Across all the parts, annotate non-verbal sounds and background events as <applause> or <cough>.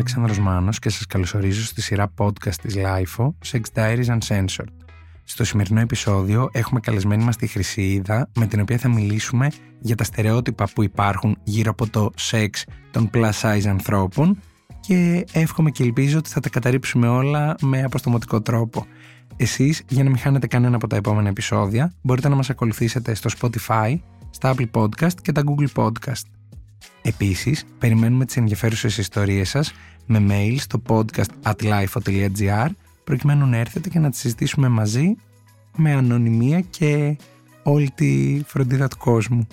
Αλέξανδρος Μάνος και σας καλωσορίζω στη σειρά podcast της LIFO Sex Diaries Uncensored. Στο σημερινό επεισόδιο έχουμε καλεσμένη μας τη Χρυσίδα με την οποία θα μιλήσουμε για τα στερεότυπα που υπάρχουν γύρω από το σεξ των plus size ανθρώπων και εύχομαι και ελπίζω ότι θα τα καταρρύψουμε όλα με αποστομωτικό τρόπο. Εσείς, για να μην χάνετε κανένα από τα επόμενα επεισόδια, μπορείτε να μας ακολουθήσετε στο Spotify, στα Apple Podcast και τα Google Podcast. Επίσης, περιμένουμε τις ενδιαφέρουσες ιστορίες σας με mail στο podcast at lifeo.gr προκειμένου να έρθετε και να τις συζητήσουμε μαζί με ανωνυμία και όλη τη φροντίδα του κόσμου.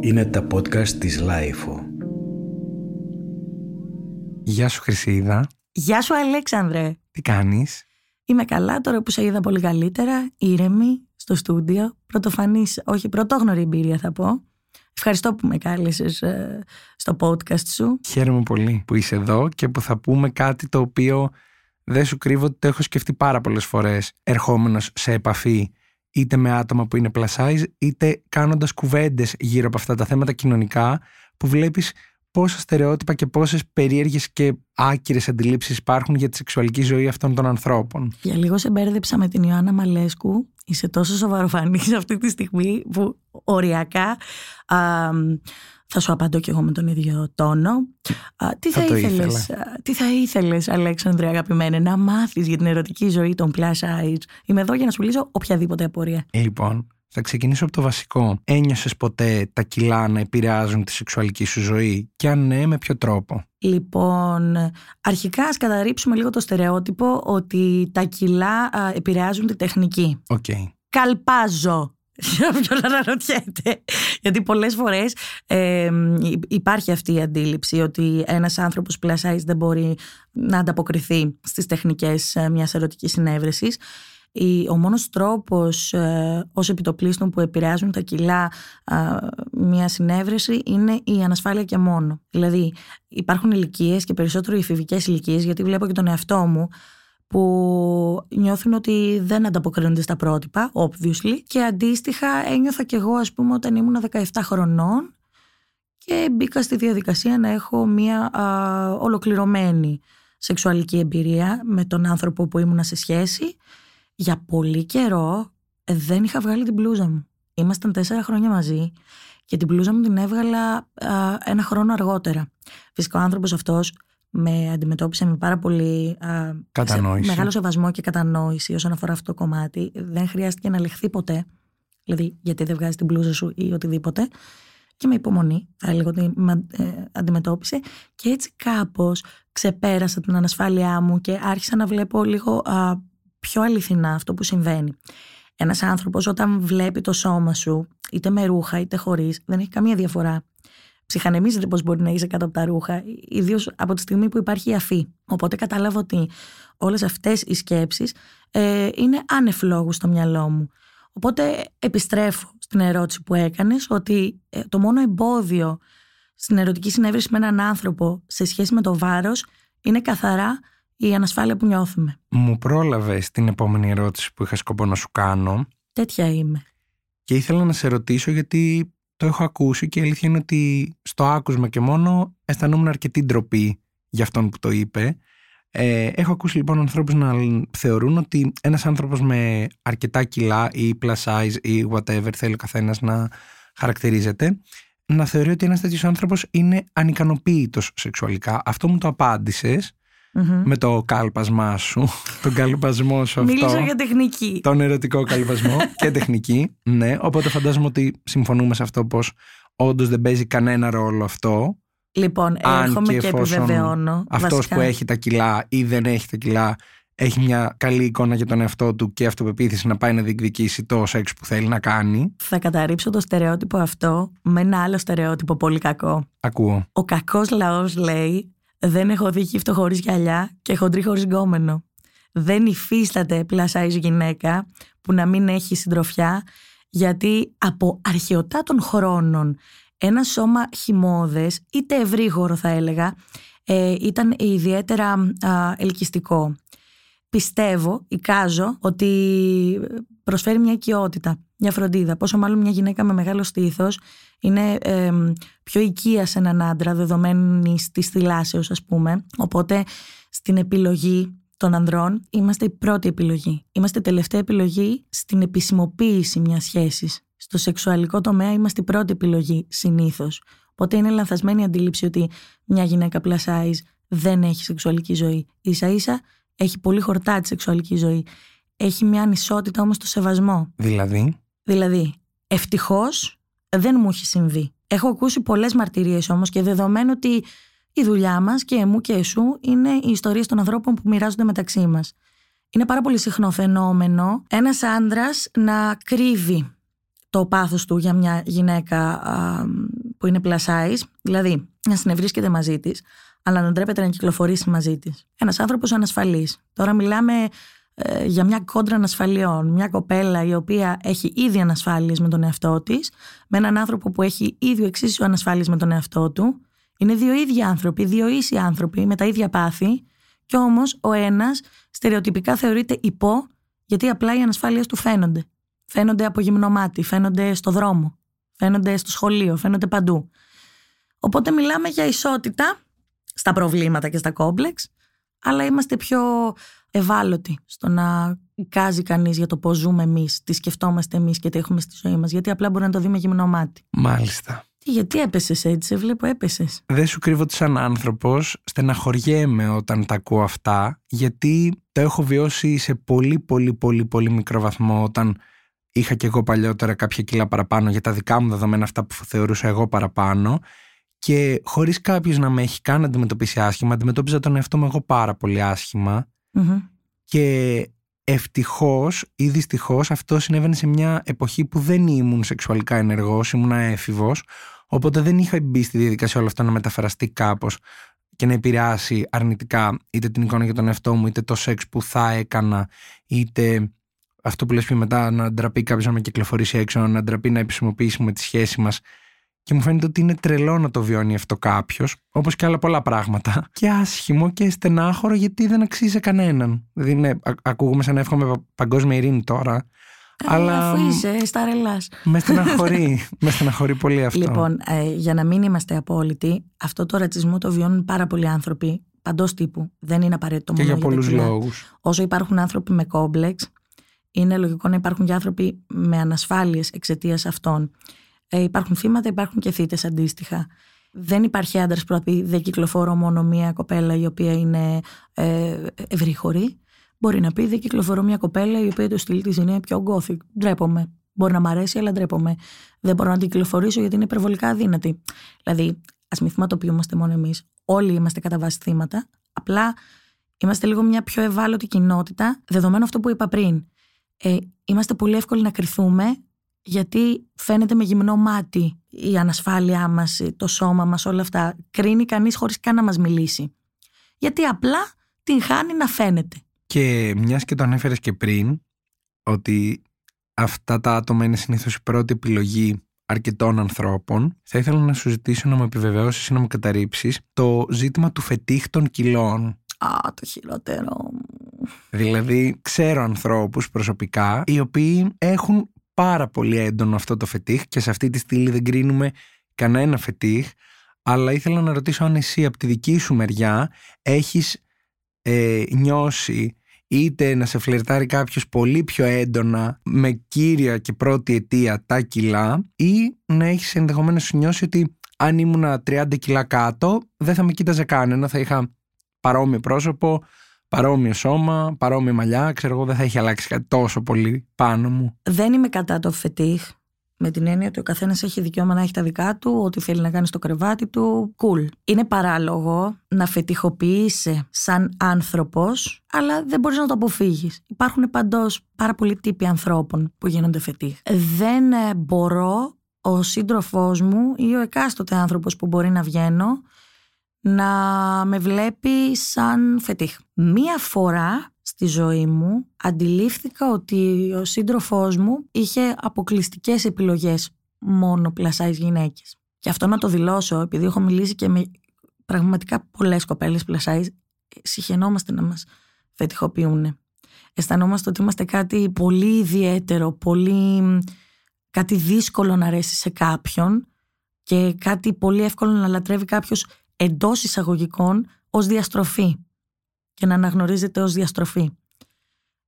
Είναι τα podcast της Lifeo. Γεια σου Χρυσίδα. Γεια σου Αλέξανδρε. Τι κάνεις; Είμαι καλά τώρα που σε είδα πολύ καλύτερα, ήρεμη, στο στούντιο. Πρωτοφανής, όχι πρωτόγνωρη εμπειρία θα πω. Ευχαριστώ που με κάλεσες ε, στο podcast σου. Χαίρομαι πολύ που είσαι εδώ και που θα πούμε κάτι το οποίο δεν σου κρύβω ότι το έχω σκεφτεί πάρα πολλές φορές ερχόμενος σε επαφή είτε με άτομα που είναι plus size είτε κάνοντας κουβέντες γύρω από αυτά τα θέματα κοινωνικά που βλέπεις πόσα στερεότυπα και πόσες περίεργες και άκυρες αντιλήψεις υπάρχουν για τη σεξουαλική ζωή αυτών των ανθρώπων. Για λίγο σε μπέρδεψα με την Ιωάννα Μαλέσκου. Είσαι τόσο σοβαροφανής <laughs> αυτή τη στιγμή που οριακά α, θα σου απαντώ και εγώ με τον ίδιο τόνο. Α, τι, θα, το ήθελες, ήθελα. α, τι θα ήθελες, Αλέξανδρε αγαπημένε, να μάθεις για την ερωτική ζωή των plus size. Είμαι εδώ για να σου λύσω οποιαδήποτε απορία. Λοιπόν, θα ξεκινήσω από το βασικό. Ένιωσες ποτέ τα κιλά να επηρεάζουν τη σεξουαλική σου ζωή; Και αν ναι, με ποιο τρόπο; Λοιπόν, αρχικά ας καταρρίψουμε λίγο το στερεότυπο ότι τα κιλά α, επηρεάζουν τη τεχνική. Οκ. Καλπάζω. Για όποιον αναρωτιέται. Γιατί πολλές φορές ε, υπάρχει αυτή η αντίληψη ότι ένας άνθρωπος plus size δεν μπορεί να ανταποκριθεί στις τεχνικές ε, μιας ερωτικής συνέβρεσης. Η- Ο μόνος τρόπος ε, ως επιτοπλίστων που επηρεάζουν τα κιλά α, μια συνέβρεση είναι η ανασφάλεια και μόνο. Δηλαδή υπάρχουν ηλικίες και περισσότερο οι εφηβικές ηλικίες, γιατί βλέπω και τον εαυτό μου που νιώθουν ότι δεν ανταποκρίνονται στα πρότυπα, obviously. Και αντίστοιχα ένιωθα κι εγώ ας πούμε όταν ήμουν 17 χρονών και μπήκα στη διαδικασία να έχω μια α, ολοκληρωμένη σεξουαλική εμπειρία με τον άνθρωπο που ήμουνα σε σχέση. Για πολύ καιρό ε, δεν είχα βγάλει την μπλούζα μου. Ήμασταν τέσσερα χρόνια μαζί και την μπλούζα μου την έβγαλα α, ένα χρόνο αργότερα. Φυσικά ο άνθρωπος αυτός με αντιμετώπισε με πάρα πολύ α, Κατανόηση. σε- μεγάλο σεβασμό και κατανόηση όσον αφορά αυτό το κομμάτι. Δεν χρειάστηκε να λεχθεί ποτέ. Δηλαδή, γιατί δεν βγάζει την μπλούζα σου ή οτιδήποτε. Και με υπομονή, θα έλεγα ότι με ε, αντιμετώπισε. Και έτσι κάπως ξεπέρασα την ανασφάλειά μου και άρχισα να βλέπω λίγο α, πιο αληθινά αυτό που συμβαίνει. Ένας άνθρωπος όταν βλέπει το σώμα σου, είτε με ρούχα είτε χωρίς, δεν έχει καμία διαφορά. Ψυχανεμίζεται πώς μπορεί να είσαι κάτω από τα ρούχα, ιδίως από τη στιγμή που υπάρχει η αφή. Οπότε κατάλαβα ότι όλες αυτές οι σκέψεις ε, είναι άνευ λόγου στο μυαλό μου. Οπότε επιστρέφω στην ερώτηση που έκανες ότι ε, το μόνο εμπόδιο στην ερωτική συνέβρεση με έναν άνθρωπο σε σχέση με το βάρος είναι καθαρά η ανασφάλεια που νιώθουμε. Μου πρόλαβες την επόμενη ερώτηση που είχα σκοπό να σου κάνω Τέτοια είμαι. και ήθελα να σε ρωτήσω γιατί το έχω ακούσει και η αλήθεια είναι ότι στο άκουσμα και μόνο αισθανόμουν αρκετή ντροπή για αυτόν που το είπε. Ε, έχω ακούσει λοιπόν ανθρώπους να θεωρούν ότι ένας άνθρωπος με αρκετά κιλά ή plus size ή whatever θέλει ο καθένας να χαρακτηρίζεται να θεωρεί ότι ένας τέτοιος άνθρωπος είναι ανικανοποίητος σεξουαλικά. Αυτό μου το απάντησες Μμμ. με το κάλπασμά σου, <laughs> τον καλπασμό σου αυτό. Μίλησα για τεχνική. Τον ερωτικό καλπασμό <laughs> και τεχνική. Ναι, οπότε φαντάζομαι ότι συμφωνούμε σε αυτό πως όντως δεν παίζει κανένα ρόλο αυτό. Λοιπόν, Αν έρχομαι και και, εφόσον επιβεβαιώνω. Αυτός βασικά. που έχει τα κιλά ή δεν έχει τα κιλά έχει μια καλή εικόνα για τον εαυτό του και αυτοπεποίθηση να πάει να διεκδικήσει το σεξ που θέλει να κάνει. Θα καταρρύψω το στερεότυπο αυτό με ένα άλλο στερεότυπο πολύ κακό. Ακούω. Ο κακός λαός λέει δεν έχω δει γύφτο χωρίς γυαλιά και χοντρή χωρίς γκόμενο. Δεν υφίσταται plus size γυναίκα που να μην έχει συντροφιά γιατί από αρχαιοτά των χρόνων ένα σώμα χυμώδες, είτε ευρύγορο θα έλεγα, ε, ήταν ιδιαίτερα α, ελκυστικό. Πιστεύω, εικάζω, ότι προσφέρει μια οικειότητα. Μια φροντίδα. Πόσο μάλλον μια γυναίκα με μεγάλο στήθος είναι ε, πιο οικία σε έναν άντρα, δεδομένη της θυλάσεως, ας πούμε. Οπότε στην επιλογή των ανδρών είμαστε η πρώτη επιλογή. Είμαστε η τελευταία επιλογή στην επισημοποίηση μιας σχέσης. Στο σεξουαλικό τομέα είμαστε η πρώτη επιλογή συνήθως. Οπότε είναι λανθασμένη η αντίληψη ότι μια γυναίκα plus size δεν έχει σεξουαλική ζωή. σα ίσα έχει πολύ χορτά τη σεξουαλική ζωή. Έχει μια ανισότητα όμως στο σεβασμό. Δηλαδή; Δηλαδή, ευτυχώς δεν μου έχει συμβεί. Έχω ακούσει πολλές μαρτυρίες όμως και δεδομένου ότι η δουλειά μας και εμού και εσού είναι οι ιστορίες των ανθρώπων που μοιράζονται μεταξύ μας. Είναι πάρα πολύ συχνό φαινόμενο ένας άντρας να κρύβει το πάθος του για μια γυναίκα που είναι plus size, δηλαδή να συνευρίσκεται μαζί της, αλλά να ντρέπεται να κυκλοφορήσει μαζί της. Ένας άνθρωπος ανασφαλής. Τώρα μιλάμε ε, για μια κόντρα ανασφαλιών. Μια κοπέλα η οποία έχει ήδη ανασφάλειες με τον εαυτό της, με έναν άνθρωπο που έχει ίδιο εξίσου ανασφάλειες με τον εαυτό του. Είναι δύο ίδιοι άνθρωποι, δύο ίσοι άνθρωποι με τα ίδια πάθη, και όμως ο ένας στερεοτυπικά θεωρείται υπό, γιατί απλά οι ανασφάλειες του φαίνονται. Φαίνονται από γυμνό μάτι, φαίνονται στο δρόμο, φαίνονται στο σχολείο, φαίνονται παντού. Οπότε μιλάμε για ισότητα στα προβλήματα και στα κόμπλεξ, αλλά είμαστε πιο ευάλωτοι στο να εικάζει κανείς για το πώς ζούμε εμείς, τι σκεφτόμαστε εμείς και τι έχουμε στη ζωή μας. Γιατί απλά μπορεί να το δει με γυμνό μάτι. Μάλιστα. Τι, γιατί έπεσες έτσι, σε βλέπω έπεσες. Δεν σου κρύβω ότι σαν άνθρωπος στεναχωριέμαι όταν τα ακούω αυτά, γιατί το έχω βιώσει σε πολύ πολύ πολύ πολύ μικρό βαθμό όταν είχα και εγώ παλιότερα κάποια κιλά παραπάνω για τα δικά μου δεδομένα αυτά που θεωρούσα εγώ παραπάνω και χωρίς κάποιος να με έχει καν αντιμετωπίσει άσχημα αντιμετώπιζα τον εαυτό μου εγώ πάρα πολύ και ευτυχώς ή δυστυχώς αυτό συνέβαινε σε μια εποχή που δεν ήμουν σεξουαλικά ενεργός, ήμουν έφηβος οπότε δεν είχα μπει στη διαδικασία όλο αυτό να μεταφραστεί κάπως και να επηρεάσει αρνητικά είτε την εικόνα για τον εαυτό μου είτε το σεξ που θα έκανα είτε αυτό που λες πιο μετά να ντραπεί κάποιος να με κυκλοφορήσει έξω, να ντραπεί να επισημοποιήσουμε τη σχέση μας και μου φαίνεται ότι είναι τρελό να το βιώνει αυτό κάποιος, όπως και άλλα πολλά πράγματα. <laughs> Και άσχημο και στενάχωρο γιατί δεν αξίζει σε κανέναν. Δηλαδή, ναι, ακούγουμε σαν να εύχομαι παγκόσμια ειρήνη τώρα. Ε, αλλά. Αφού είσαι, στα ρελάς. Με στεναχωρεί. <laughs> με στεναχωρεί πολύ αυτό. Λοιπόν, ε, για να μην είμαστε απόλυτοι, αυτό το ρατσισμό το βιώνουν πάρα πολλοί άνθρωποι παντός τύπου. Δεν είναι απαραίτητο μόνο. Και για πολλούς λόγους. Όσο υπάρχουν άνθρωποι με κόμπλεξ, είναι λογικό να υπάρχουν και άνθρωποι με ανασφάλειες εξαιτίας αυτών. Ε, υπάρχουν θύματα, υπάρχουν και θύτες αντίστοιχα. Δεν υπάρχει άντρας που θα πει δεν κυκλοφορώ μόνο μία κοπέλα η οποία είναι ε, ευρύχωρη. Μπορεί να πει δεν κυκλοφορώ μία κοπέλα η οποία το στυλ της είναι πιο γκόθι. Ντρέπομαι. Μπορεί να μ' αρέσει, αλλά ντρέπομαι. Δεν μπορώ να την κυκλοφορήσω γιατί είναι υπερβολικά αδύνατη. Δηλαδή, ας μην θυματοποιούμαστε μόνο εμείς. Όλοι είμαστε κατά βάση θύματα. Απλά είμαστε λίγο μια πιο ευάλωτη κοινότητα, δεδομένου αυτό που είπα πριν. Ε, είμαστε πολύ εύκολοι να κρυθούμε γιατί φαίνεται με γυμνό μάτι η ανασφάλειά μας, το σώμα μας, όλα αυτά. Κρίνει κανείς χωρίς καν να μας μιλήσει. Γιατί απλά την χάνει να φαίνεται. Και μιας και το ανέφερες και πριν, ότι αυτά τα άτομα είναι συνήθως η πρώτη επιλογή αρκετών ανθρώπων, θα ήθελα να σου ζητήσω να μου επιβεβαιώσεις ή να μου καταρρύψεις το ζήτημα του φετίχ των κιλών. Α, το χειρότερο. Δηλαδή, ξέρω ανθρώπους προσωπικά οι οποίοι έχουν πάρα πολύ έντονο αυτό το φετίχ και σε αυτή τη στήλη δεν κρίνουμε κανένα φετίχ αλλά ήθελα να ρωτήσω αν εσύ από τη δική σου μεριά έχεις ε, νιώσει είτε να σε φλερτάρει κάποιος πολύ πιο έντονα με κύρια και πρώτη αιτία τα κιλά ή να έχεις ενδεχομένως νιώσει ότι αν ήμουν 30 κιλά κάτω δεν θα με κοίταζε κανένα, θα είχα παρόμοιο πρόσωπο, παρόμοιο σώμα, παρόμοια μαλλιά, ξέρω εγώ δεν θα έχει αλλάξει κάτι τόσο πολύ πάνω μου. Δεν είμαι κατά το φετίχ, με την έννοια ότι ο καθένας έχει δικαίωμα να έχει τα δικά του, ό,τι θέλει να κάνει στο κρεβάτι του. Cool. Είναι παράλογο να φετιχοποιείσαι σαν άνθρωπος, αλλά δεν μπορείς να το αποφύγεις. Υπάρχουν παντός πάρα πολλοί τύποι ανθρώπων που γίνονται φετίχ. Δεν ε, μπορώ ο σύντροφός μου ή ο εκάστοτε άνθρωπος που μπορεί να βγαίνω να με βλέπει σαν φετίχ. Μία φορά στη ζωή μου αντιλήφθηκα ότι ο σύντροφός μου είχε αποκλειστικές επιλογές μόνο πλασάις γυναίκες. Και αυτό να το δηλώσω, επειδή έχω μιλήσει και με πραγματικά πολλές κοπέλες πλασάις, συχαινόμαστε να μας φετιχοποιούν. Αισθανόμαστε ότι είμαστε κάτι πολύ ιδιαίτερο, πολύ κάτι δύσκολο να αρέσει σε κάποιον και κάτι πολύ εύκολο να λατρεύει κάποιος εντός εισαγωγικών ως διαστροφή και να αναγνωρίζεται ως διαστροφή.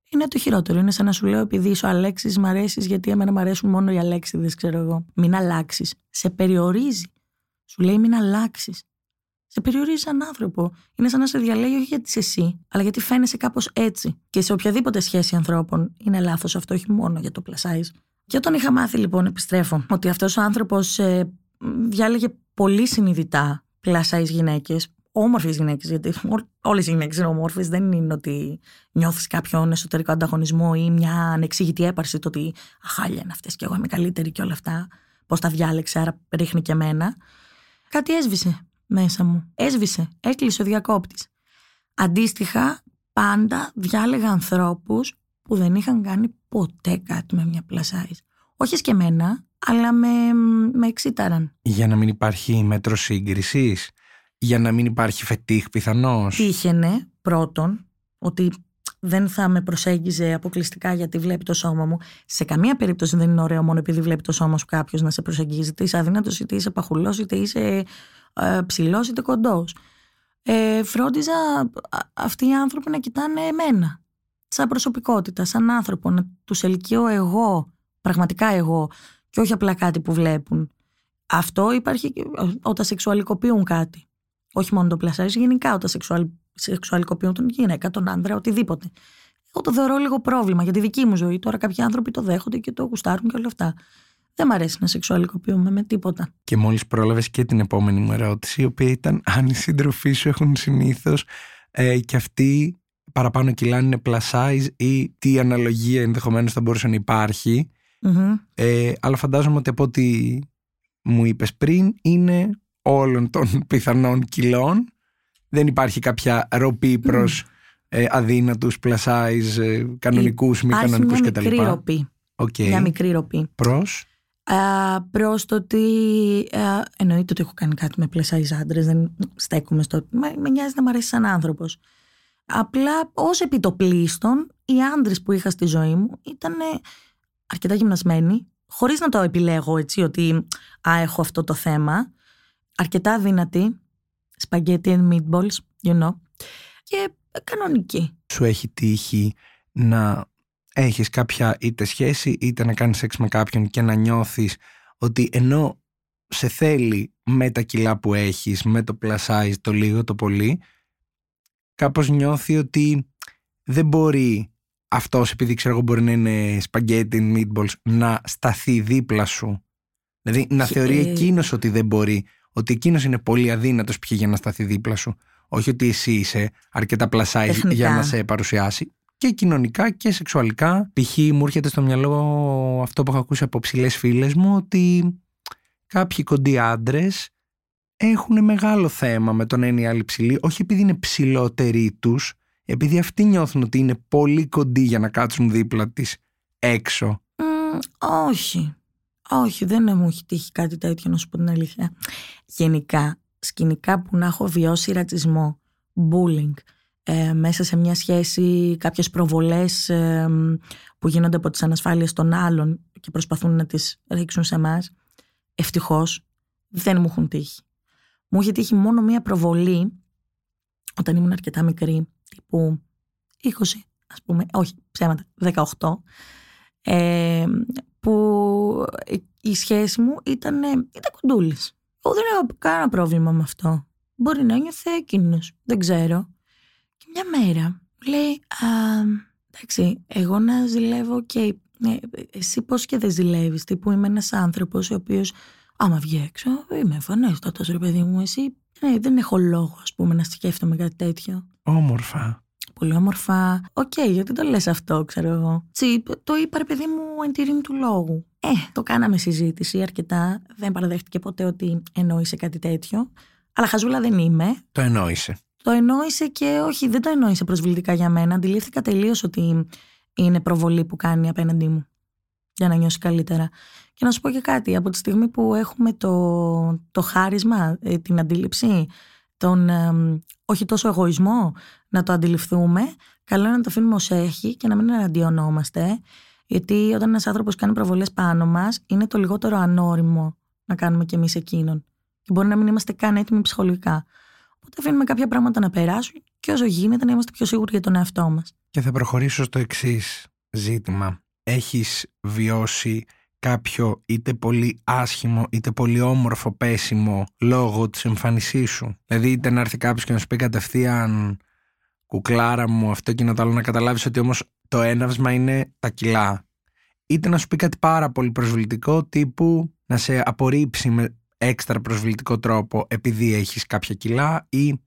Είναι το χειρότερο. Είναι σαν να σου λέω επειδή είσαι ο Αλέξης, μ' αρέσεις γιατί εμένα μου αρέσουν μόνο οι Αλέξιδες, ξέρω εγώ. Μην αλλάξεις. Σε περιορίζει. Σου λέει μην αλλάξεις. Σε περιορίζει σαν άνθρωπο. Είναι σαν να σε διαλέγει όχι γιατί είσαι εσύ, αλλά γιατί φαίνεσαι κάπως έτσι. Και σε οποιαδήποτε σχέση ανθρώπων είναι λάθος αυτό, όχι μόνο για το plus Και όταν είχα μάθει λοιπόν, επιστρέφω, ότι αυτός ο άνθρωπος ε, διάλεγε πολύ συνειδητά plus γυναίκες, όμορφες γυναίκες, γιατί <laughs> όλες οι γυναίκες είναι όμορφες. Δεν είναι ότι νιώθεις κάποιον εσωτερικό ανταγωνισμό ή μια ανεξήγητη έπαρση το ότι αχάλια είναι αυτές και εγώ είμαι καλύτερη και όλα αυτά. Πώς τα διάλεξε, άρα ρίχνει και εμένα. Κάτι έσβησε μέσα μου. Έσβησε. Έκλεισε ο διακόπτης. Αντίστοιχα, πάντα διάλεγα ανθρώπους που δεν είχαν κάνει ποτέ κάτι με μια πλασάιζ. Όχι και εμένα, αλλά με, με εξήταραν. Για να μην υπάρχει μέτρο σύγκρισης, για να μην υπάρχει φετίχ πιθανώς. Τύχαινε πρώτον ότι δεν θα με προσέγγιζε αποκλειστικά γιατί βλέπει το σώμα μου. Σε καμία περίπτωση δεν είναι ωραίο μόνο επειδή βλέπει το σώμα σου κάποιος να σε προσεγγίζει. Είτε είσαι αδύνατος, είτε είσαι παχουλός, είτε είσαι ε, ψηλός, είτε κοντός. Ε, φρόντιζα αυτοί οι άνθρωποι να κοιτάνε εμένα. Σαν προσωπικότητα, σαν άνθρωπο. Να τους ελκύω εγώ, πραγματικά εγώ, και όχι απλά κάτι που βλέπουν. Αυτό υπάρχει όταν σεξουαλικοποιούν κάτι. Όχι μόνο το πλασάρι, γενικά όταν σεξουαλ, σεξουαλικοποιούν τον γυναίκα, τον άντρα, οτιδήποτε. Εγώ το θεωρώ λίγο πρόβλημα για τη δική μου ζωή. Τώρα κάποιοι άνθρωποι το δέχονται και το γουστάρουν και όλα αυτά. Δεν μ' αρέσει να σεξουαλικοποιούμε με τίποτα. Και μόλις πρόλαβες και την επόμενη μου ερώτηση, η οποία ήταν αν οι σύντροφοί σου έχουν συνήθως ε, και αυτοί παραπάνω κιλά είναι plus size ή τι αναλογία ενδεχομένως θα μπορούσε να υπαρχει Ε, αλλά φαντάζομαι ότι από ό,τι μου είπες πριν είναι όλων των πιθανών κιλών. Δεν υπάρχει κάποια ροπή προς ε, αδύνατους, plus size, ε, κανονικούς, μη κανονικούς κτλ. Μια μικρή ροπή. Okay. Μια μικρή ροπή. Προς; προς το ότι εννοείται ότι έχω κάνει κάτι με plus size άντρες, δεν στέκομαι στο... Με, με νοιάζει να μου αρέσει σαν άνθρωπος. Απλά ως επιτοπλίστων οι άντρες που είχα στη ζωή μου ήταν αρκετά γυμνασμένοι, χωρίς να το επιλέγω έτσι ότι α, έχω αυτό το θέμα αρκετά δυνατή, spaghetti and meatballs, you know, και κανονική. Σου έχει τύχει να έχεις κάποια είτε σχέση είτε να κάνεις σεξ με κάποιον και να νιώθεις ότι ενώ σε θέλει με τα κιλά που έχεις, με το plus size, το λίγο, το πολύ, κάπως νιώθει ότι δεν μπορεί αυτός, επειδή ξέρω εγώ μπορεί να είναι spaghetti and meatballs, να σταθεί δίπλα σου. Δηλαδή να θεωρεί εκείνος ότι δεν μπορεί ότι εκείνος είναι πολύ αδύνατος πια για να σταθεί δίπλα σου. Όχι ότι εσύ είσαι αρκετά πλασάι για να σε παρουσιάσει. Και κοινωνικά και σεξουαλικά. Π.χ. μου έρχεται στο μυαλό αυτό που έχω ακούσει από ψηλές φίλες μου, ότι κάποιοι κοντοί άντρες έχουν μεγάλο θέμα με τον να είναι οι άλλοι ψηλοί, όχι επειδή είναι ψηλότεροι τους, επειδή αυτοί νιώθουν ότι είναι πολύ κοντοί για να κάτσουν δίπλα της έξω. όχι. Όχι, δεν μου έχει τύχει κάτι τέτοιο, να σου πω την αλήθεια. Γενικά, σκηνικά που να έχω βιώσει ρατσισμό, bullying, ε, μέσα σε μια σχέση, κάποιες προβολές ε, που γίνονται από τις ανασφάλειες των άλλων και προσπαθούν να τις ρίξουν σε εμάς. ευτυχώς δεν μου έχουν τύχει. Μου είχε τύχει μόνο μια προβολή όταν ήμουν αρκετά μικρή, τύπου 20, ας πούμε, όχι ψέματα, 18, ε, που η σχέση μου ήταν, ήταν κοντούλης. Εγώ δεν έχω κανένα πρόβλημα με αυτό. Μπορεί να νιώθε εκείνο. Δεν ξέρω. Και μια μέρα λέει, α, εντάξει, εγώ να ζηλεύω και ναι, εσύ πώς και δεν ζηλεύεις. Τύπου είμαι ένας άνθρωπος ο οποίος άμα βγει έξω είμαι φανέστατος ρε παιδί μου. Εσύ ναι, δεν έχω λόγο ας πούμε να σκέφτομαι κάτι τέτοιο. Όμορφα πολύ όμορφα. OK, okay, γιατί το λες αυτό, ξέρω εγώ. Τσι, το είπα ρε παιδί μου εν τη ρύμη του λόγου. Ε, το κάναμε συζήτηση αρκετά. Δεν παραδέχτηκε ποτέ ότι εννοούσε κάτι τέτοιο. Αλλά χαζούλα δεν είμαι. Το εννοούσε. Το εννοούσε και όχι, δεν το εννοούσε προσβλητικά για μένα. Αντιλήφθηκα τελείως ότι είναι προβολή που κάνει απέναντί μου. Για να νιώσει καλύτερα. Και να σου πω και κάτι. Από τη στιγμή που έχουμε το, το χάρισμα, ε, την αντίληψη, τον όχι τόσο εγωισμό να το αντιληφθούμε, καλό είναι να το αφήνουμε ως έχει και να μην εναντιονόμαστε. Γιατί όταν ένας άνθρωπος κάνει προβολές πάνω μας, είναι το λιγότερο ανώριμο να κάνουμε κι εμείς εκείνον. Και μπορεί να μην είμαστε καν έτοιμοι ψυχολογικά. Οπότε αφήνουμε κάποια πράγματα να περάσουν και όσο γίνεται να είμαστε πιο σίγουροι για τον εαυτό μας. Και θα προχωρήσω στο εξής ζήτημα. Έχεις βιώσει κάποιο είτε πολύ άσχημο είτε πολύ όμορφο πέσιμο λόγω της εμφάνισής σου. Δηλαδή είτε να έρθει κάποιος και να σου πει κατευθείαν κουκλάρα μου αυτό και να το άλλο να καταλάβεις ότι όμως το έναυσμα είναι τα κιλά. Είτε να σου πει κάτι πάρα πολύ προσβλητικό τύπου να σε απορρίψει με έξτρα προσβλητικό τρόπο επειδή έχεις κάποια κιλά ή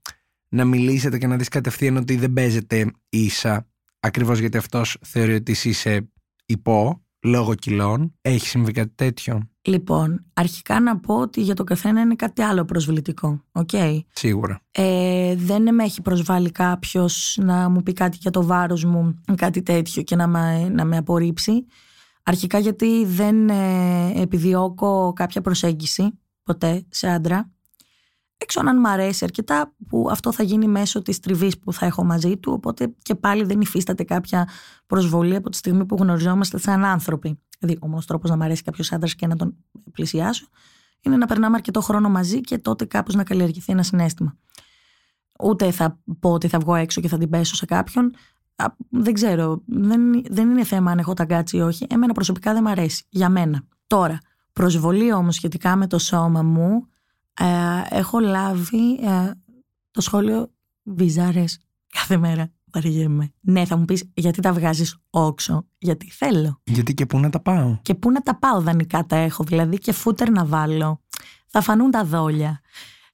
να μιλήσετε και να δεις κατευθείαν ότι δεν παίζετε ίσα ακριβώς γιατί αυτός θεωρεί ότι εσύ είσαι υπό λόγω κιλών. Έχει συμβεί κάτι τέτοιο; Λοιπόν, αρχικά να πω ότι για το καθένα είναι κάτι άλλο προσβλητικό. Okay. Σίγουρα. Ε, δεν με έχει προσβάλει κάποιος να μου πει κάτι για το βάρος μου, κάτι τέτοιο και να με, να με απορρίψει. Αρχικά γιατί δεν ε, επιδιώκω κάποια προσέγγιση ποτέ σε άντρα. Έξω αν μ' αρέσει αρκετά που αυτό θα γίνει μέσω της τριβής που θα έχω μαζί του οπότε και πάλι δεν υφίσταται κάποια προσβολή από τη στιγμή που γνωριζόμαστε σαν άνθρωποι. Δηλαδή ο μόνος τρόπος να μ' αρέσει κάποιος άντρας και να τον πλησιάσω είναι να περνάμε αρκετό χρόνο μαζί και τότε κάπως να καλλιεργηθεί ένα συνέστημα. Ούτε θα πω ότι θα βγω έξω και θα την πέσω σε κάποιον. Δεν ξέρω. Δεν, δεν είναι θέμα αν έχω ταγκάτσι ή όχι. Εμένα προσωπικά δεν μ' αρέσει. Για μένα. Τώρα, προσβολή όμως σχετικά με το σώμα μου ε, έχω λάβει ε, το σχόλιο βυζάρες κάθε μέρα. Βαριέμαι. Ναι, θα μου πεις γιατί τα βγάζεις όξο; Γιατί θέλω. Γιατί και πού να τα πάω; Και πού να τα πάω δανεικά τα έχω. Δηλαδή και φούτερ να βάλω. Θα φανούν τα δόλια.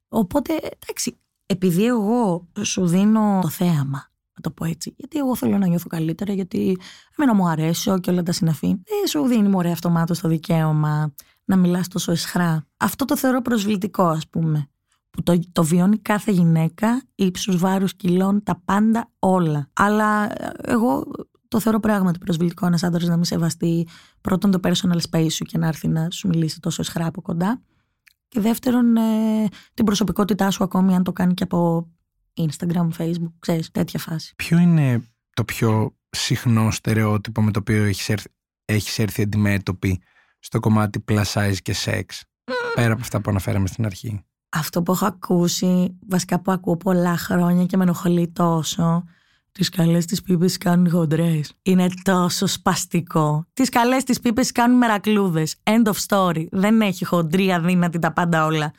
Οπότε, εντάξει, επειδή εγώ σου δίνω το θέαμα, να το πω έτσι. Γιατί εγώ θέλω να νιώθω καλύτερα, γιατί εμένα μου αρέσω και όλα τα συναφή. Δεν σου δίνει μωρέ αυτομάτως το δικαίωμα να μιλάς τόσο εσχρά. Αυτό το θεωρώ προσβλητικό ας πούμε. Που το, το βιώνει κάθε γυναίκα, ύψους, βάρους, κιλών, τα πάντα όλα. Αλλά ε, εγώ το θεωρώ πράγματι προσβλητικό ένας άντρας να μην σεβαστεί πρώτον το personal space σου και να έρθει να σου μιλήσει τόσο εσχρά από κοντά. Και δεύτερον, ε, την προσωπικότητά σου ακόμη αν το κάνει και από Instagram, Facebook, ξέρεις, τέτοια φάση. Ποιο είναι το πιο συχνό στερεότυπο με το οποίο έχεις έρθει, έχεις έρθει αντιμέτωπη στο κομμάτι plus size και sex. Πέρα από αυτά που αναφέραμε στην αρχή; Αυτό που έχω ακούσει, βασικά που ακούω πολλά χρόνια και με ενοχλεί τόσο, τις καλές τι πίπες κάνουν χοντρές. Είναι τόσο σπαστικό. Τις καλές τι πίπες κάνουν μερακλούδες. End of story. Δεν έχει χοντρή, αδύνατη τα πάντα όλα.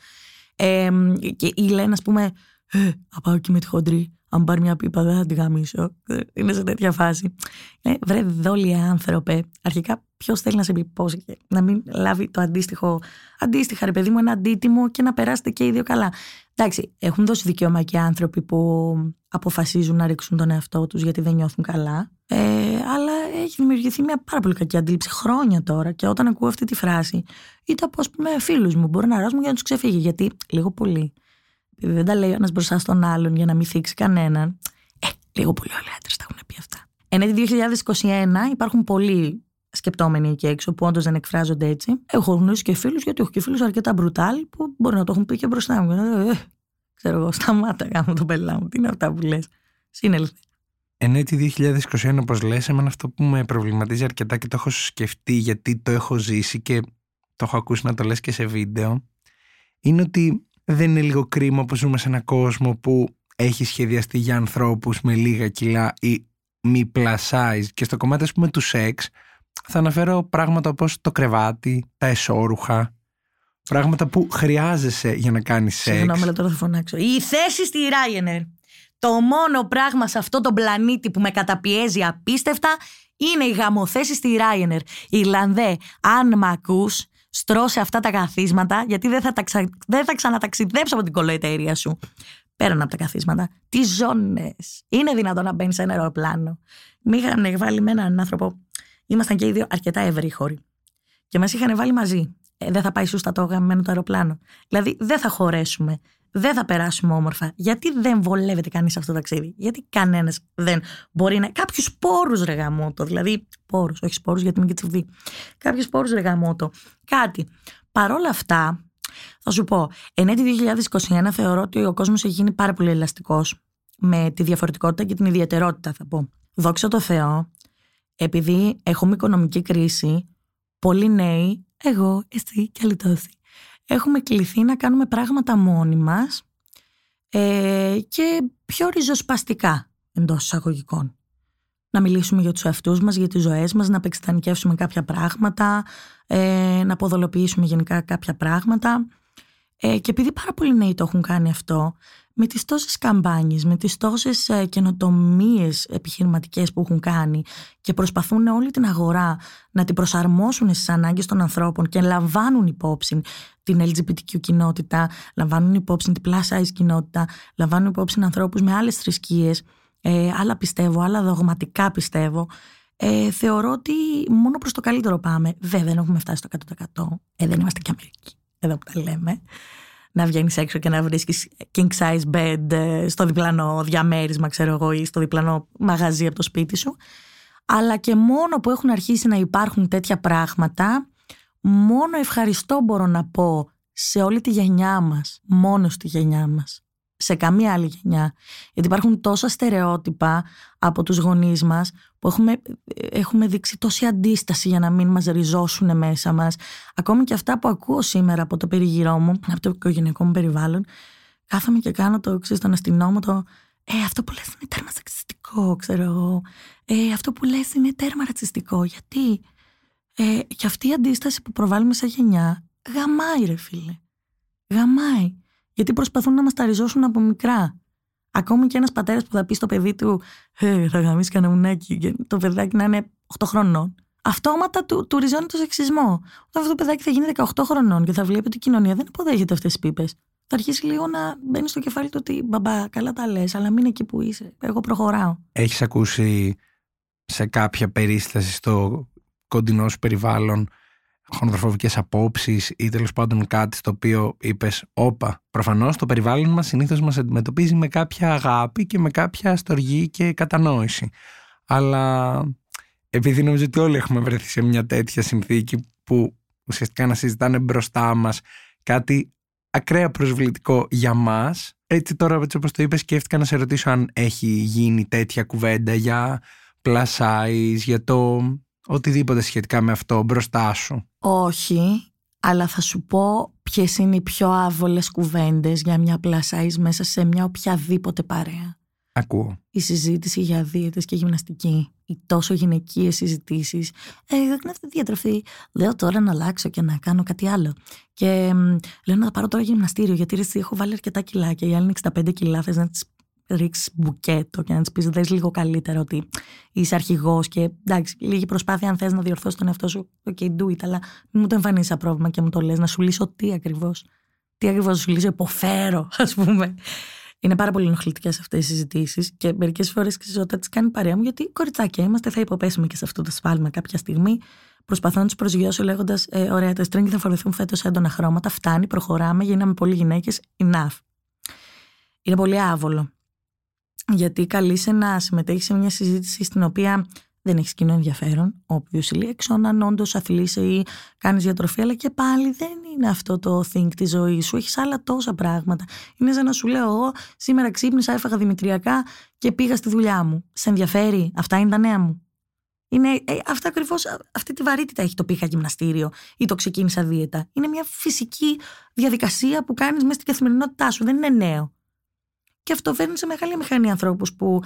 Ε, και ή λένε, ας πούμε, ε, πάω εκεί με τη χοντρή αν πάρει μια πίπα δεν θα τη γαμίσω. Είναι σε τέτοια φάση. Ε, βρε δόλια άνθρωπε. Αρχικά ποιος θέλει να σε πει πώ και να μην λάβει το αντίστοιχο, αντίστοιχα ρε παιδί μου, ένα αντίτιμο και να περάσετε και οι δύο καλά. Εντάξει, έχουν δώσει δικαίωμα και άνθρωποι που αποφασίζουν να ρίξουν τον εαυτό τους γιατί δεν νιώθουν καλά. Ε, αλλά έχει δημιουργηθεί μια πάρα πολύ κακή αντίληψη χρόνια τώρα. Και όταν ακούω αυτή τη φράση, είτε από πούμε φίλους μου, μπορεί να ράσουν για να τους ξεφύγει. Γιατί λίγο πολύ επειδή δεν τα λέει ο ένας μπροστά στον άλλον για να μην θίξει κανέναν. Ε, λίγο πολύ όλοι οι άντρες τα έχουν πει αυτά. Εν 2021 υπάρχουν πολλοί σκεπτόμενοι εκεί έξω που όντως δεν εκφράζονται έτσι. Έχω γνωρίσει και φίλους, γιατί έχω και φίλους αρκετά μπρουτάλ που μπορεί να το έχουν πει και μπροστά μου. Ε, ξέρω εγώ, σταμάτα κάνω τον πελά μου. Τι είναι αυτά που λες. Σύνελθε. Εν έτη 2021, όπως λες, εμένα αυτό που με προβληματίζει αρκετά και το έχω σκεφτεί γιατί το έχω ζήσει και το έχω ακούσει να το λες και σε βίντεο, είναι ότι δεν είναι λίγο κρίμα που ζούμε σε έναν κόσμο που έχει σχεδιαστεί για ανθρώπους με λίγα κιλά ή μη plus size. Και στο κομμάτι ας πούμε του σεξ θα αναφέρω πράγματα όπως το κρεβάτι, τα εσώρουχα πράγματα που χρειάζεσαι για να κάνεις σεξ. Συγγνώμη αλλά τώρα θα φωνάξω. Η θέση στη Ryanair. Το μόνο πράγμα σε αυτό τον πλανήτη που με καταπιέζει απίστευτα είναι η γαμοθέση στη Ryanair. Ιρλανδέ, αν μ' ακούς, στρώσε αυτά τα καθίσματα, γιατί δεν θα, τα ξα... δεν θα ξαναταξιδέψω από την κολοεταιρεία σου. Πέραν από τα καθίσματα. Τι ζώνες. Είναι δυνατόν να μπαίνει σε ένα αεροπλάνο. Μη είχαν βάλει με έναν άνθρωπο. Ήμασταν και οι δύο αρκετά ευρύχωροι. Και μας είχαν βάλει μαζί. Ε, δεν θα πάει σούστα το γαμμένο το αεροπλάνο. Δηλαδή δεν θα χωρέσουμε δεν θα περάσουμε όμορφα. Γιατί δεν βολεύεται κανείς αυτό το ταξίδι; Γιατί κανένας δεν μπορεί να. Κάποιους πόρου ρεγαμότο. Δηλαδή, πόρου, όχι σπόρους γιατί είμαι και τσιβδί. Κάποιους πόρου ρεγαμότο. Κάτι. Παρόλα αυτά, θα σου πω, εν έτη 2021 θεωρώ ότι ο κόσμος έχει γίνει πάρα πολύ ελαστικός με τη διαφορετικότητα και την ιδιαιτερότητα, θα πω. Δόξα τω Θεώ, επειδή έχουμε οικονομική κρίση, πολλοί νέοι, εγώ, εσύ και άλλοι τόσοι, έχουμε κληθεί να κάνουμε πράγματα μόνοι μας ε, και πιο ριζοσπαστικά εντός εισαγωγικών. Να μιλήσουμε για τους εαυτούς μας, για τις ζωές μας, να απεξετανικεύσουμε κάποια πράγματα, ε, να αποδολοποιήσουμε γενικά κάποια πράγματα. Ε, και επειδή πάρα πολλοί νέοι το έχουν κάνει αυτό, με τις τόσες καμπάνιες, με τις τόσες ε, καινοτομίες επιχειρηματικές που έχουν κάνει και προσπαθούν όλη την αγορά να την προσαρμόσουν στις ανάγκες των ανθρώπων και λαμβάνουν υπόψη την LGBTQ κοινότητα, λαμβάνουν υπόψη την plus size κοινότητα, λαμβάνουν υπόψη ανθρώπους με άλλες θρησκείες, ε, άλλα πιστεύω, άλλα δογματικά πιστεύω, ε, θεωρώ ότι μόνο προς το καλύτερο πάμε. Βέβαια δεν έχουμε φτάσει στο 100%. Ε, δεν είμαστε και Αμερική, εδώ που τα λέμε να βγαίνεις έξω και να βρίσκεις king size bed ε, στο διπλανό διαμέρισμα, ξέρω εγώ, ή στο διπλανό μαγαζί από το σπίτι σου. Αλλά και μόνο που έχουν αρχίσει να υπάρχουν τέτοια πράγματα, μόνο ευχαριστώ μπορώ να πω σε όλη τη γενιά μας, μόνο στη γενιά μας σε καμία άλλη γενιά. Γιατί υπάρχουν τόσα στερεότυπα από τους γονείς μας που έχουμε, έχουμε δείξει τόση αντίσταση για να μην μας ριζώσουν μέσα μας. Ακόμη και αυτά που ακούω σήμερα από το περιγυρό μου, από το οικογενειακό μου περιβάλλον, κάθομαι και κάνω το εξής στον αστυνόμο «Ε, αυτό που λες είναι τέρμα σεξιστικό, ξέρω εγώ. Ε, αυτό που λες είναι τέρμα ρατσιστικό. Γιατί» ε, και αυτή η αντίσταση που προβάλλουμε σαν γενιά γαμάει ρε φίλε. Γαμάει. Γιατί προσπαθούν να μας τα ριζώσουν από μικρά. Ακόμη και ένας πατέρας που θα πει στο παιδί του, Ε, θα γαμίσει κανένα μουνάκι, και το παιδάκι να είναι 8 χρονών. Αυτόματα του, του ριζώνει το σεξισμό. Όταν αυτό το παιδάκι θα γίνει 18 χρονών και θα βλέπει ότι η κοινωνία δεν υποδέχεται αυτές τις πίπες, θα αρχίσει λίγο να μπαίνει στο κεφάλι του ότι μπαμπά, καλά τα λες, αλλά μην εκεί που είσαι. Εγώ προχωράω. Έχεις ακούσει σε κάποια περίσταση στο κοντινό σου περιβάλλον χονδροφοβικές απόψεις ή τέλος πάντων κάτι στο οποίο είπες, Όπα. Προφανώς το περιβάλλον μας συνήθως μας αντιμετωπίζει με κάποια αγάπη και με κάποια στοργή και κατανόηση. Αλλά επειδή νομίζω ότι όλοι έχουμε βρεθεί σε μια τέτοια συνθήκη που ουσιαστικά να συζητάνε μπροστά μας κάτι ακραία προσβλητικό για μας. Έτσι τώρα, έτσι όπως το είπες, σκέφτηκα να σε ρωτήσω αν έχει γίνει τέτοια κουβέντα για plus size, για το οτιδήποτε σχετικά με αυτό μπροστά σου. Όχι, αλλά θα σου πω ποιες είναι οι πιο άβολες κουβέντες για μια πλασάις μέσα σε μια οποιαδήποτε παρέα. Ακούω. Η συζήτηση για δίαιτες και γυμναστική, οι τόσο γυναικείες συζητήσεις. Ε, δεν αυτή τη διατροφή. Λέω τώρα να αλλάξω και να κάνω κάτι άλλο. Και λέω να πάρω τώρα γυμναστήριο, γιατί ρε, έχω βάλει αρκετά κιλά και οι άλλοι είναι 65 κιλά. Θες να τις ρίξεις μπουκέτο και να της πεις: Δες λίγο καλύτερα ότι είσαι αρχηγός και εντάξει, λίγη προσπάθεια αν θες να διορθώσεις τον εαυτό σου. OK, do it, αλλά μην μου το εμφανίσεις σαν πρόβλημα και μου το λες να σου λύσω τι ακριβώς. Τι ακριβώς σου λύσω, υποφέρω, <laughs> ας πούμε. Είναι πάρα πολύ ενοχλητικές αυτές οι συζητήσεις και μερικές φορές όταν τις κάνει παρέα μου, γιατί κοριτσάκια είμαστε, θα υποπέσουμε και σε αυτό το σφάλμα κάποια στιγμή. Προσπαθώ να τους προσγειώσω λέγοντας: ε, Ωραία, τα στρίγγι θα φορεθούν φέτος έντονα χρώματα. Φτάνει, προχωράμε, γίναμε πολύ γυναίκες. Enough. Είναι πολύ άβολο γιατί καλείσαι να συμμετέχεις σε μια συζήτηση στην οποία δεν έχεις κοινό ενδιαφέρον, obviously, έξω αν όντως αθλείσαι ή κάνεις διατροφή, αλλά και πάλι δεν είναι αυτό το think της ζωής σου. Έχεις άλλα τόσα πράγματα. Είναι σαν να σου λέω εγώ, σήμερα ξύπνησα, έφαγα δημητριακά και πήγα στη δουλειά μου. Σε ενδιαφέρει, αυτά είναι τα νέα μου. Είναι, ε, αυτά ακριβώς, αυτή τη βαρύτητα έχει το πήγα γυμναστήριο ή το ξεκίνησα δίαιτα. Είναι μια φυσική διαδικασία που κάνεις μέσα στην καθημερινότητά σου. Δεν είναι νέο. Και αυτό φέρνει σε μεγάλη μηχανή ανθρώπους που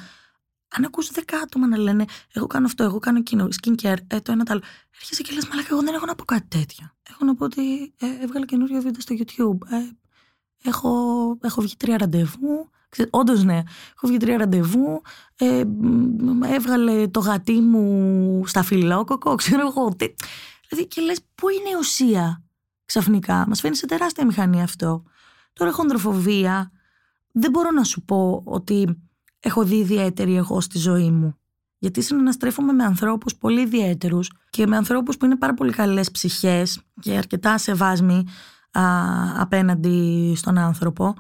αν ακούς δέκα άτομα να λένε Εγώ κάνω αυτό, εγώ κάνω εκείνο, skincare, ε, το ένα το άλλο. Έρχεσαι και λες, Μαλάκα, εγώ δεν έχω να πω κάτι τέτοιο. Έχω να πω ότι ε, έβγαλα καινούριο βίντεο στο YouTube. Ε, έχω, έχω βγει τρία ραντεβού. Όντως, ναι. Έχω βγει τρία ραντεβού. Ε, έβγαλε το γατί μου στα φιλόκοκο, ξέρω εγώ. Δηλαδή, και λες, πού είναι η ουσία ξαφνικά. Μας φαίνει σε τεράστια μηχανή αυτό. Τώρα έχω ανδροφοβία δεν μπορώ να σου πω ότι έχω δει ιδιαίτερη εγώ στη ζωή μου. Γιατί συναναστρέφομαι με ανθρώπους πολύ ιδιαίτερους και με ανθρώπους που είναι πάρα πολύ καλές ψυχές και αρκετά σεβάσμοι α, απέναντι στον άνθρωπο.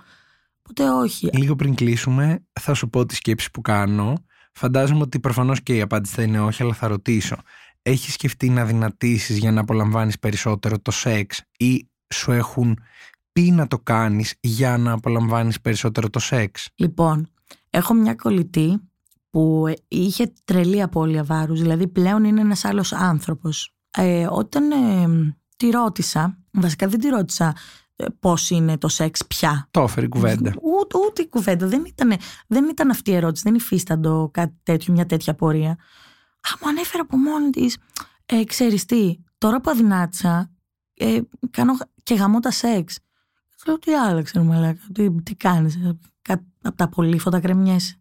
Οπότε όχι. Λίγο πριν κλείσουμε θα σου πω τη σκέψη που κάνω. Φαντάζομαι ότι προφανώς και η απάντηση θα είναι όχι, αλλά θα ρωτήσω. Έχεις σκεφτεί να δυνατήσεις για να απολαμβάνεις περισσότερο το σεξ ή σου έχουν τι να το κάνεις για να απολαμβάνεις περισσότερο το σεξ; Λοιπόν, έχω μια κολλητή που είχε τρελή απώλεια βάρους, δηλαδή πλέον είναι ένας άλλος άνθρωπος. Ε, όταν ε, τη ρώτησα, βασικά δεν τη ρώτησα ε, πώς είναι το σεξ πια. Το έφερε η κουβέντα. Ούτε, ούτε η κουβέντα, δεν ήταν, δεν ήταν αυτή η ερώτηση, δεν υφίσταντο κάτι τέτοιο, μια τέτοια πορεία. Α, μου ανέφερε από μόνη της. Ε, ξέρεις τι, τώρα που αδυνάτησα, ε, κάνω και γαμώ τα σεξ. Λέω τι άλλαξε, μαλάκα, τι, τι κάνεις, ε, από τα πολύφωτα κρεμιέσαι.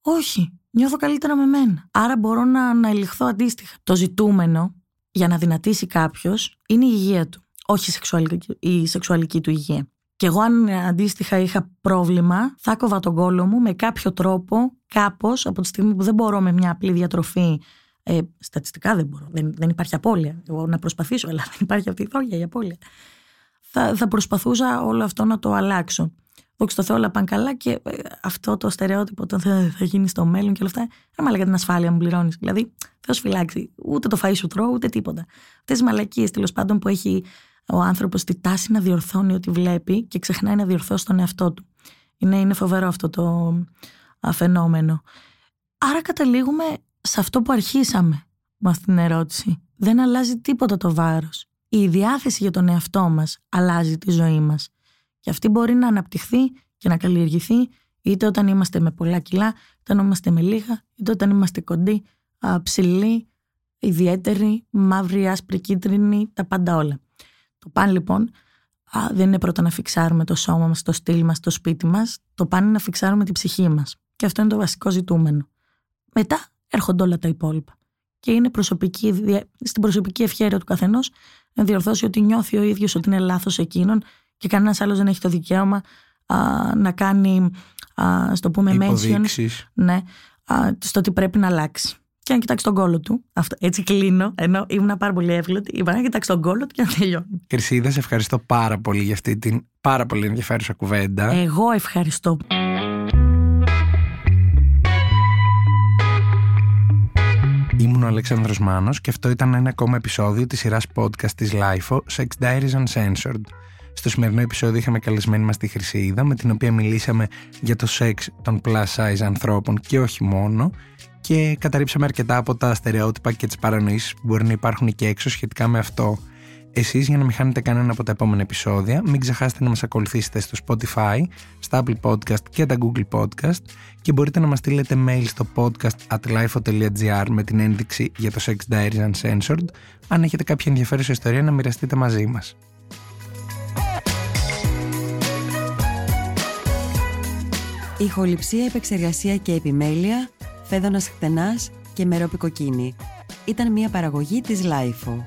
Όχι, νιώθω καλύτερα με μένα. Άρα μπορώ να, να ελιχθώ αντίστοιχα. Το ζητούμενο για να δυνατήσει κάποιος είναι η υγεία του, όχι η σεξουαλική, η σεξουαλική του υγεία. Και εγώ, αν αντίστοιχα είχα πρόβλημα, θα κόβα τον κόλο μου με κάποιο τρόπο, κάπως, από τη στιγμή που δεν μπορώ με μια απλή διατροφή. Ε, στατιστικά δεν μπορώ. Δεν, δεν υπάρχει απώλεια. Εγώ να προσπαθήσω, αλλά δεν υπάρχει αυτή η λόγια η απώλεια. Θα, θα προσπαθούσα όλο αυτό να το αλλάξω. Δόξα τω Θεώ, όλα πάνε καλά και ε, αυτό το στερεότυπο όταν θα, θα γίνει στο μέλλον και όλα αυτά. Δεν μαλακά την ασφάλεια μου πληρώνεις. Δηλαδή, Θεός φυλάξει. Ούτε το φαΐ σου τρώω, ούτε τίποτα. Αυτές τις μαλακίες τέλος πάντων που έχει ο άνθρωπος τη τάση να διορθώνει ό,τι βλέπει και ξεχνάει να διορθώσει τον εαυτό του. Είναι, είναι φοβερό αυτό το φαινόμενο. Άρα καταλήγουμε σε αυτό που αρχίσαμε με αυτή την ερώτηση. Δεν αλλάζει τίποτα το βάρος. Η διάθεση για τον εαυτό μας αλλάζει τη ζωή μας. Και αυτή μπορεί να αναπτυχθεί και να καλλιεργηθεί είτε όταν είμαστε με πολλά κιλά, είτε όταν είμαστε με λίγα, είτε όταν είμαστε κοντοί, ψηλοί, ιδιαίτεροι, μαύροι, άσπροι, κίτρινοι, τα πάντα όλα. Το παν λοιπόν δεν είναι πρώτα να φιξάρουμε το σώμα μας, το στυλ μας, το σπίτι μας, το παν είναι να φιξάρουμε την ψυχή μας. Και αυτό είναι το βασικό ζητούμενο. Μετά έρχονται όλα τα υπόλοιπα. Και είναι προσωπική, στην προσωπική ευχαίρεια του καθενός να διορθώσει ότι νιώθει ο ίδιος ότι είναι λάθος εκείνον και κανένας άλλος δεν έχει το δικαίωμα α, να κάνει, α, στο πούμε, mention ναι, α, στο ότι πρέπει να αλλάξει. Και να κοιτάξει τον κόλο του. Αυτό, έτσι κλείνω, ενώ ήμουν πάρα πολύ εύγλωτη. Είπα να κοιτάξει τον κόλο του και να τελειώνει. Κρυσίδα, σε ευχαριστώ πάρα πολύ για αυτή την πάρα πολύ ενδιαφέρουσα κουβέντα. Εγώ ευχαριστώ. Ήμουν ο Αλέξανδρος Μάνος και αυτό ήταν ένα ακόμα επεισόδιο της σειράς podcast της LIFO, Sex Diaries Uncensored. Στο σημερινό επεισόδιο είχαμε καλεσμένη μας τη Χρυσίδα με την οποία μιλήσαμε για το σεξ των plus size ανθρώπων και όχι μόνο και καταρρύψαμε αρκετά από τα στερεότυπα και τις παρανοήσεις που μπορεί να υπάρχουν και έξω σχετικά με αυτό. Εσείς για να μην χάνετε κανένα από τα επόμενα επεισόδια μην ξεχάσετε να μας ακολουθήσετε στο Spotify, στα Apple Podcast και τα Google Podcast και μπορείτε να μας στείλετε mail στο podcast at lifeo.gr με την ένδειξη για το Sex Diaries Uncensored αν έχετε κάποια ενδιαφέρουσα ιστορία να μοιραστείτε μαζί μας. Ηχοληψία, επεξεργασία και επιμέλεια, Φαίδωνας Κτενάς και Μερόπη Κοκκίνη. Ήταν μια παραγωγή της LiFO.